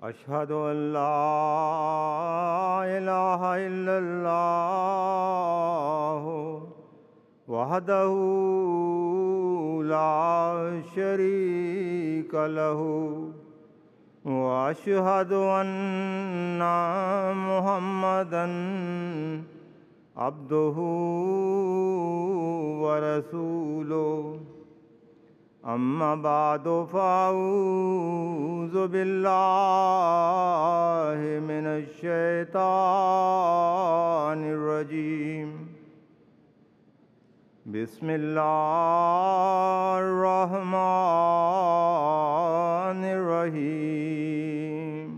اشہد اللہ الہ الا اللہ وحدہ لا شریک لہ واشہد ان محمدن عبدہ ورسولہ اما بعد فاعوذ باللہ من الشیطان الرجیم بسم اللہ الرحمن الرحیم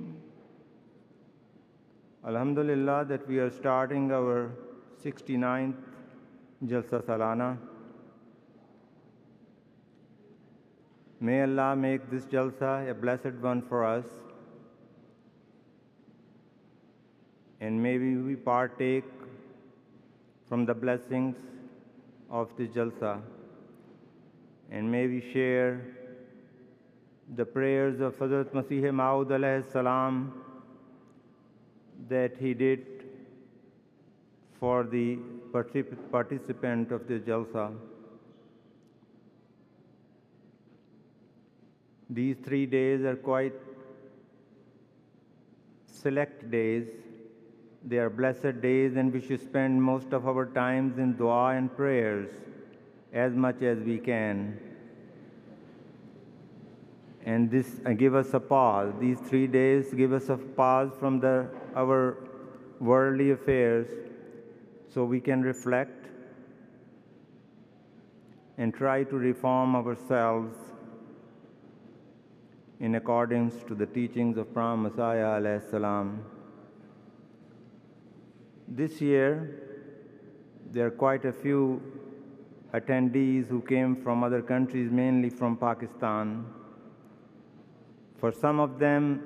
الحمدللہ that we are starting our 69th جلسہ سالانہ May Allah make this Jalsa a blessed one for us. And may we partake from the blessings of this Jalsa. And may we share the prayers of Hazrat Masih Maud alayhi salam that he did for the particip- participant of the Jalsa. These three days are quite select days. They are blessed days, and we should spend most of our times in dua and prayers as much as we can. And this uh, give us a pause. These three days give us a pause from the, our worldly affairs so we can reflect and try to reform ourselves in accordance to the teachings of Promised Messiah alayhi salam. This year, there are quite a few attendees who came from other countries, mainly from Pakistan. For some of them,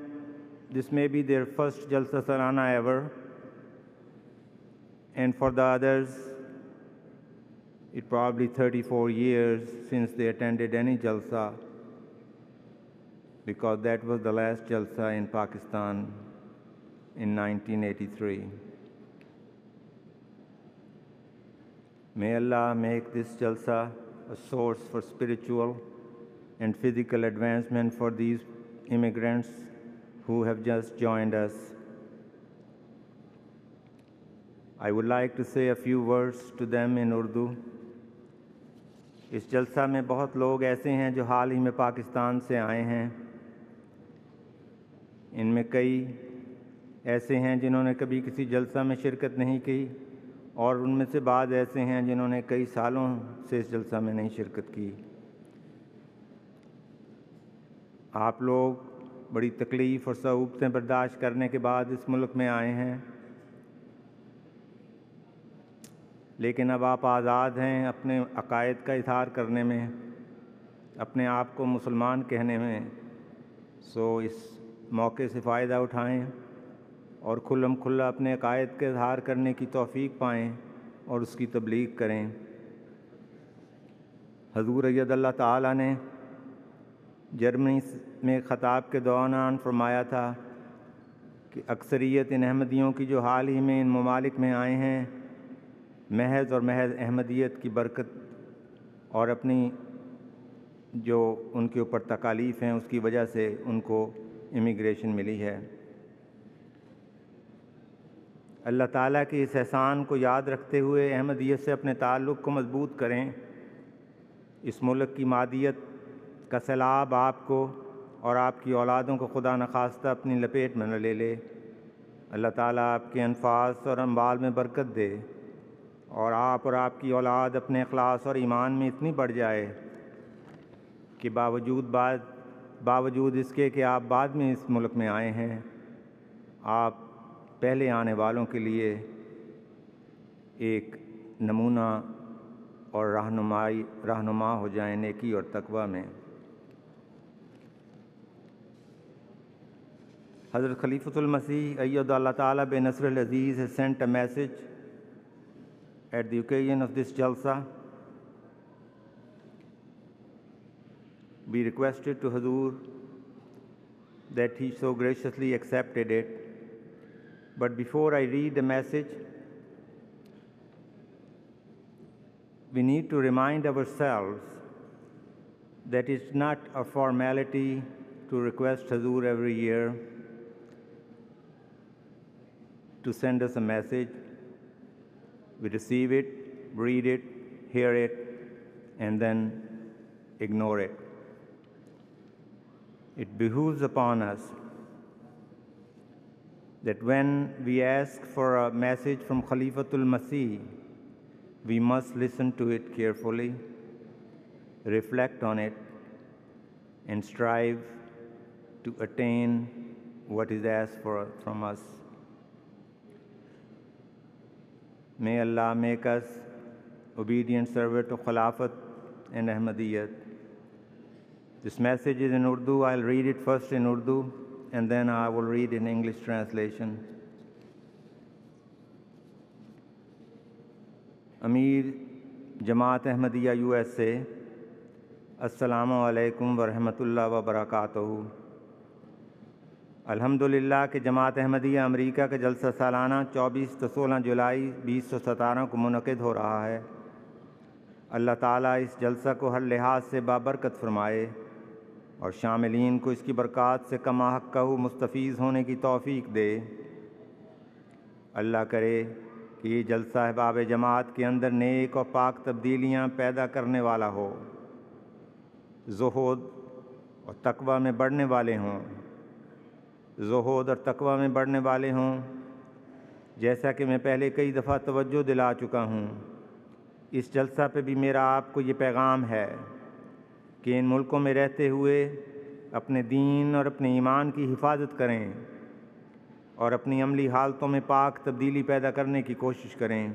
this may be their first Jalsa Salana ever, and for the others, it probably 34 years since they attended any Jalsa because that was the last Jalsa in Pakistan in 1983. May Allah make this Jalsa a source for spiritual and physical advancement for these immigrants who have just joined us. I would like to say a few words to them in Urdu. इस जलसा में बहुत लोग ऐसे हैं जो हाल ही में पाकिस्तान से आए हैं ان میں کئی ایسے ہیں جنہوں نے کبھی کسی جلسہ میں شرکت نہیں کی، اور ان میں سے بعض ایسے ہیں جنہوں نے کئی سالوں سے اس جلسہ میں نہیں شرکت کی۔ آپ لوگ بڑی تکلیف اور صعوبتیں برداشت کرنے کے بعد اس ملک میں آئے ہیں۔ لیکن اب آپ آزاد ہیں اپنے عقائد کا اظہار کرنے میں، اپنے آپ کو مسلمان کہنے میں۔ سو اس موقع سے فائدہ اٹھائیں اور کھلم کھلا اپنے عقائد کا اظہار کرنے کی توفیق پائیں اور اس کی تبلیغ کریں۔ حضور عید اللہ تعالیٰ نے جرمنی میں خطاب کے دوران فرمایا تھا کہ اکثریت ان احمدیوں کی جو حال ہی میں ان ممالک میں آئے ہیں، محض اور محض احمدیت کی برکت اور اپنی جو ان کے اوپر تکالیف ہیں، اس کی وجہ سے ان کو امیگریشن ملی ہے۔ اللہ تعالیٰ کے اس احسان کو یاد رکھتے ہوئے احمدیت سے اپنے تعلق کو مضبوط کریں۔ اس ملک کی مادیت کا سیلاب آپ کو اور آپ کی اولادوں کو خدا نخواستہ اپنی لپیٹ میں نہ لے لے۔ اللہ تعالیٰ آپ کے انفاظ اور انبال میں برکت دے اور آپ اور آپ کی اولاد اپنے اخلاص اور ایمان میں اتنی بڑھ جائے کہ باوجود بعد باوجود اس کے کہ آپ بعد میں اس ملک میں آئے ہیں، آپ پہلے آنے والوں کے لیے ایک نمونہ اور رہنمائی، رہنما ہو جائیں نیکی اور تقوی میں۔ حضرت خلیفۃ المسیح اید اللہ تعالیٰ بے نصر العزیز sent a message at the occasion of this jalsa. We requested to Hazur that he so graciously accepted it. But before I read the message, we need to remind ourselves that it's not a formality to request Hazur every year to send us a message. We receive it, read it, hear it, and then ignore it. It behooves upon us that when we ask for a message from Khalifatul Masih, we must listen to it carefully, reflect on it, and strive to attain what is asked for, from us. May Allah make us obedient servant to Khilafat and Ahmadiyyat. This message is in Urdu. I'll read it first in Urdu and then I will read in English translation. Amir Jamaat Ahmadiyya U S A السلام علیکم ورحمۃ اللہ وبرکاتہ الحمد للہ کہ جماعت احمدیہ امریکہ کا جلسہ سالانہ چوبیس تو سولہ جولائی بیس سو ستارہ کو منعقد ہو رہا ہے اللہ تعالیٰ اس جلسہ کو ہر لحاظ سے بابرکت فرمائے اور شاملین کو اس کی برکات سے کما حق کا مستفیض ہونے کی توفیق دے۔ اللہ کرے کہ یہ جلسہ احباب جماعت کے اندر نیک اور پاک تبدیلیاں پیدا کرنے والا ہو۔ زہود اور تقوی میں بڑھنے والے ہوں۔ زہود اور تقوی میں بڑھنے والے ہوں۔ جیسا کہ میں پہلے کئی دفعہ توجہ دلا چکا ہوں۔ اس جلسہ پہ بھی میرا آپ کو یہ پیغام ہے۔ کہ ان ملکوں میں رہتے ہوئے اپنے دین اور اپنے ایمان کی حفاظت کریں اور اپنی عملی حالتوں میں پاک تبدیلی پیدا کرنے کی کوشش کریں۔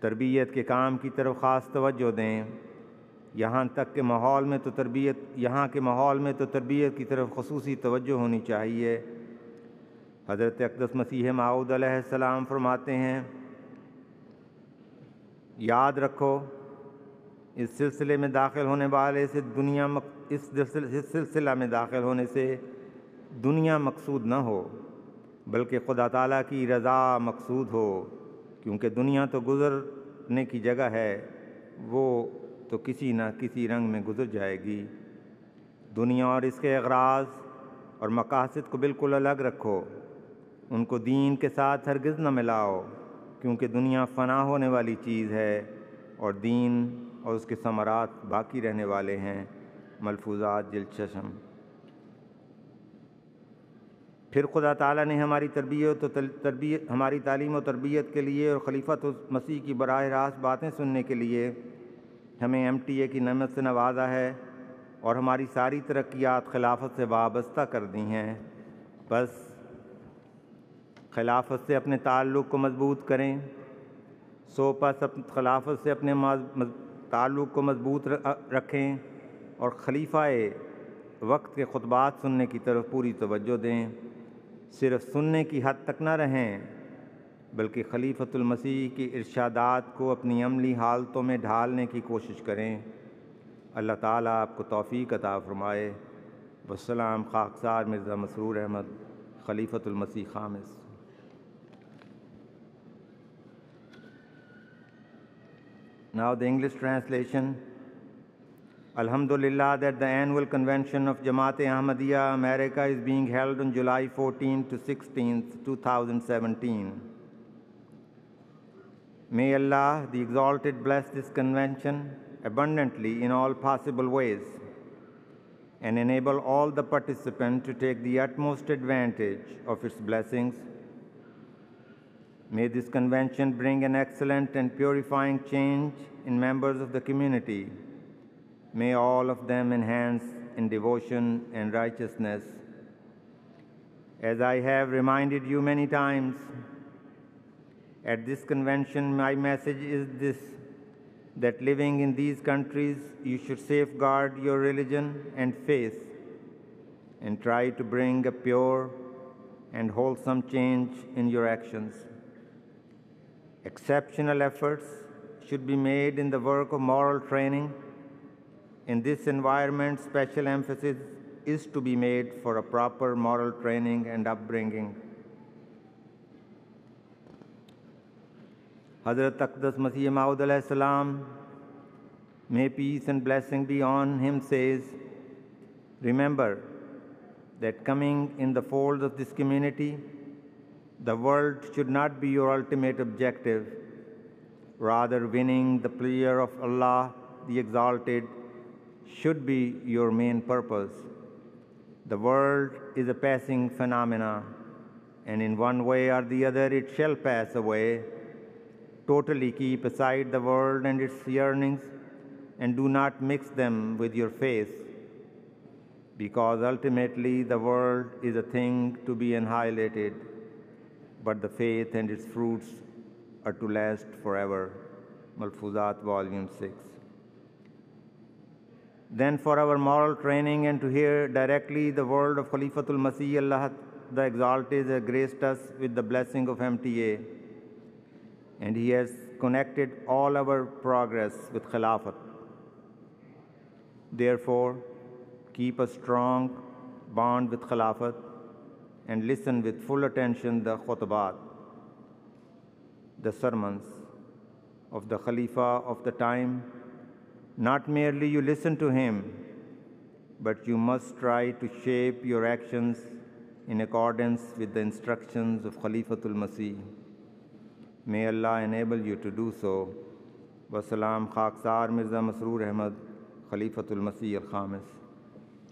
تربیت کے کام کی طرف خاص توجہ دیں۔ یہاں تک کہ ماحول میں تو تربیت، یہاں کے ماحول میں تو تربیت کی طرف خصوصی توجہ ہونی چاہیے۔ حضرت اقدس مسیح معود علیہ السلام فرماتے ہیں، یاد رکھو اس سلسلے میں داخل ہونے والے سے دنیا اس سلسلہ میں داخل ہونے سے دنیا مقصود نہ ہو، بلکہ خدا تعالیٰ کی رضا مقصود ہو، کیونکہ دنیا تو گزرنے کی جگہ ہے، وہ تو کسی نہ کسی رنگ میں گزر جائے گی۔ دنیا اور اس کے اغراض اور مقاصد کو بالکل الگ رکھو، ان کو دین کے ساتھ ہرگز نہ ملاؤ، کیونکہ دنیا فنا ہونے والی چیز ہے اور دین اور اس کے ثمرات باقی رہنے والے ہیں۔ ملفوظات دلچشم پھر خدا تعالیٰ نے ہماری تربیت و تربیت، ہماری تعلیم و تربیت کے لیے اور خلیفت و مسیح کی براہ راست باتیں سننے کے لیے ہمیں ایم ٹی اے کی نعمت سے نوازا ہے اور ہماری ساری ترقیات خلافت سے وابستہ کر دی ہیں۔ بس خلافت سے اپنے تعلق کو مضبوط کریں۔ سو پس خلافت سے اپنے تعلق کو مضبوط رکھیں اور خلیفہ وقت کے خطبات سننے کی طرف پوری توجہ دیں۔ صرف سننے کی حد تک نہ رہیں، بلکہ خلیفۃ المسیح کی ارشادات کو اپنی عملی حالتوں میں ڈھالنے کی کوشش کریں۔ اللہ تعالیٰ آپ کو توفیق عطا فرمائے۔ وسلام خاکسار، مرزا مسرور احمد، خلیفۃ المسیح خامس۔ Now the English translation. Alhamdulillah that the annual convention of Jamaat Ahmadiyya America is being held on July 14 to 16, 2017. May Allah, the Exalted, bless this convention abundantly in all possible ways and enable all the participants to take the utmost advantage of its blessings. May this convention bring an excellent and purifying change in members of the community. May all of them enhance in devotion and righteousness. As I have reminded you many times, at this convention, my message is this that living in these countries, you should safeguard your religion and faith and try to bring a pure and wholesome change in your actions. Exceptional efforts should be made in the work of moral training. In this environment, special emphasis is to be made for a proper moral training and upbringing. Hazrat Aqdas Masih Maud salam, may peace and blessing be on him, says, Remember that coming in the fold of this community, the world should not be your ultimate objective. Rather, winning the pleasure of Allah, the Exalted, should be your main purpose. The world is a passing phenomena, and in one way or the other it shall pass away. Totally keep aside the world and its yearnings, and do not mix them with your faith, because ultimately the world is a thing to be annihilated, but the faith and its fruits are to last forever. Malfuzat, Volume 6. Then, for our moral training and to hear directly the word of Khalifatul Masih, Allah the Exalted has graced us with the blessing of MTA, and He has connected all our progress with Khilafat. Therefore, keep a strong bond with Khilafat and listen with full attention the khutbat, the sermons of the Khalifa of the time not merely you listen to him, but you must try to shape your actions in accordance with the instructions of Khalifatul Masih. May Allah enable you to do so. Wasalam Khaksar Mirza Masroor Ahmad, Khalifatul Masih al Khamis.